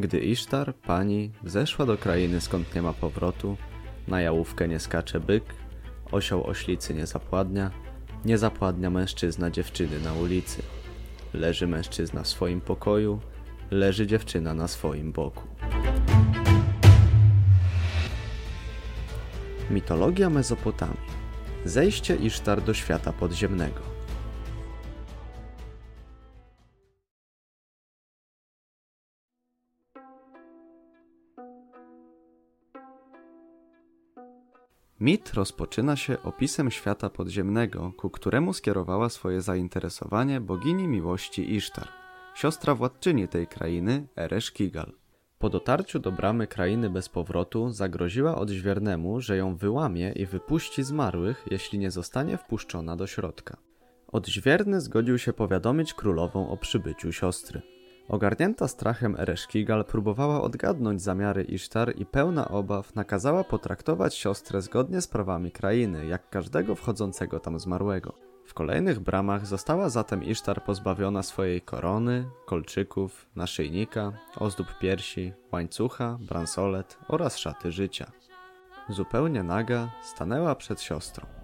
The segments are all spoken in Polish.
Gdy Isztar, pani, zeszła do krainy skąd nie ma powrotu, na jałówkę nie skacze byk, osioł oślicy nie zapładnia, nie zapładnia mężczyzna dziewczyny na ulicy. Leży mężczyzna w swoim pokoju, leży dziewczyna na swoim boku. Mitologia Mezopotamii. Zejście Isztar do świata podziemnego. Mit rozpoczyna się opisem świata podziemnego, ku któremu skierowała swoje zainteresowanie bogini miłości Isztar, siostra władczyni tej krainy, Eresz Kigal. Po dotarciu do bramy krainy bez powrotu zagroziła odźwiernemu, że ją wyłamie i wypuści zmarłych, jeśli nie zostanie wpuszczona do środka. Odźwierny zgodził się powiadomić królową o przybyciu siostry. Ogarnięta strachem Ereszkigal próbowała odgadnąć zamiary Isztar i pełna obaw nakazała potraktować siostrę zgodnie z prawami krainy, jak każdego wchodzącego tam zmarłego. W kolejnych bramach została zatem Isztar pozbawiona swojej korony, kolczyków, naszyjnika, ozdób piersi, łańcucha, bransolet oraz szaty życia. Zupełnie naga stanęła przed siostrą.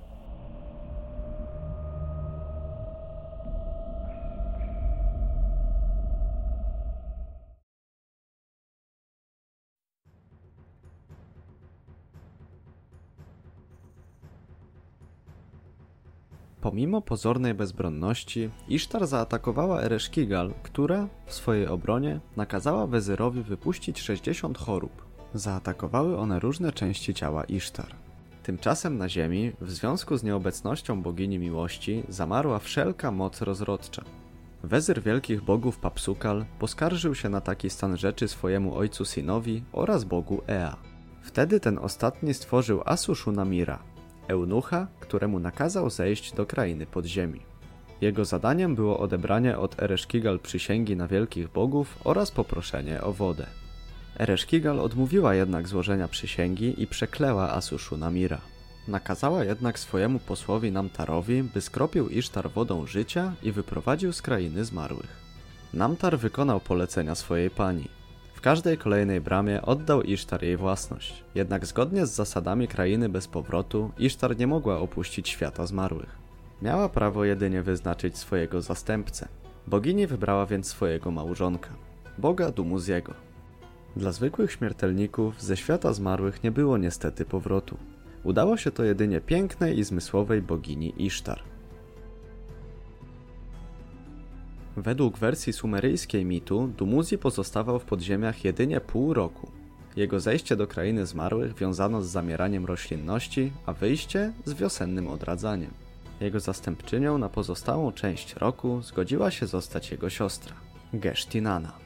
Pomimo pozornej bezbronności, Isztar zaatakowała Ereszkigal, która, w swojej obronie, nakazała wezyrowi wypuścić 60 chorób. Zaatakowały one różne części ciała Isztar. Tymczasem na ziemi, w związku z nieobecnością bogini miłości, zamarła wszelka moc rozrodcza. Wezyr wielkich bogów Papsukal poskarżył się na taki stan rzeczy swojemu ojcu Sinowi oraz bogu Ea. Wtedy ten ostatni stworzył Asushunamira, eunucha, któremu nakazał zejść do krainy podziemi. Jego zadaniem było odebranie od Ereszkigal przysięgi na wielkich bogów oraz poproszenie o wodę. Ereszkigal odmówiła jednak złożenia przysięgi i przekleła Asuszu Namira. Nakazała jednak swojemu posłowi Namtarowi, by skropił Isztar wodą życia i wyprowadził z krainy zmarłych. Namtar wykonał polecenia swojej pani. Każdej kolejnej bramie oddał Isztar jej własność, jednak zgodnie z zasadami krainy bez powrotu, Isztar nie mogła opuścić świata zmarłych. Miała prawo jedynie wyznaczyć swojego zastępcę. Bogini wybrała więc swojego małżonka, boga Dumuziego. Dla zwykłych śmiertelników ze świata zmarłych nie było niestety powrotu. Udało się to jedynie pięknej i zmysłowej bogini Isztar. Według wersji sumeryjskiej mitu Dumuzi pozostawał w podziemiach jedynie pół roku. Jego zejście do krainy zmarłych wiązano z zamieraniem roślinności, a wyjście z wiosennym odradzaniem. Jego zastępczynią na pozostałą część roku zgodziła się zostać jego siostra, Gesztinana.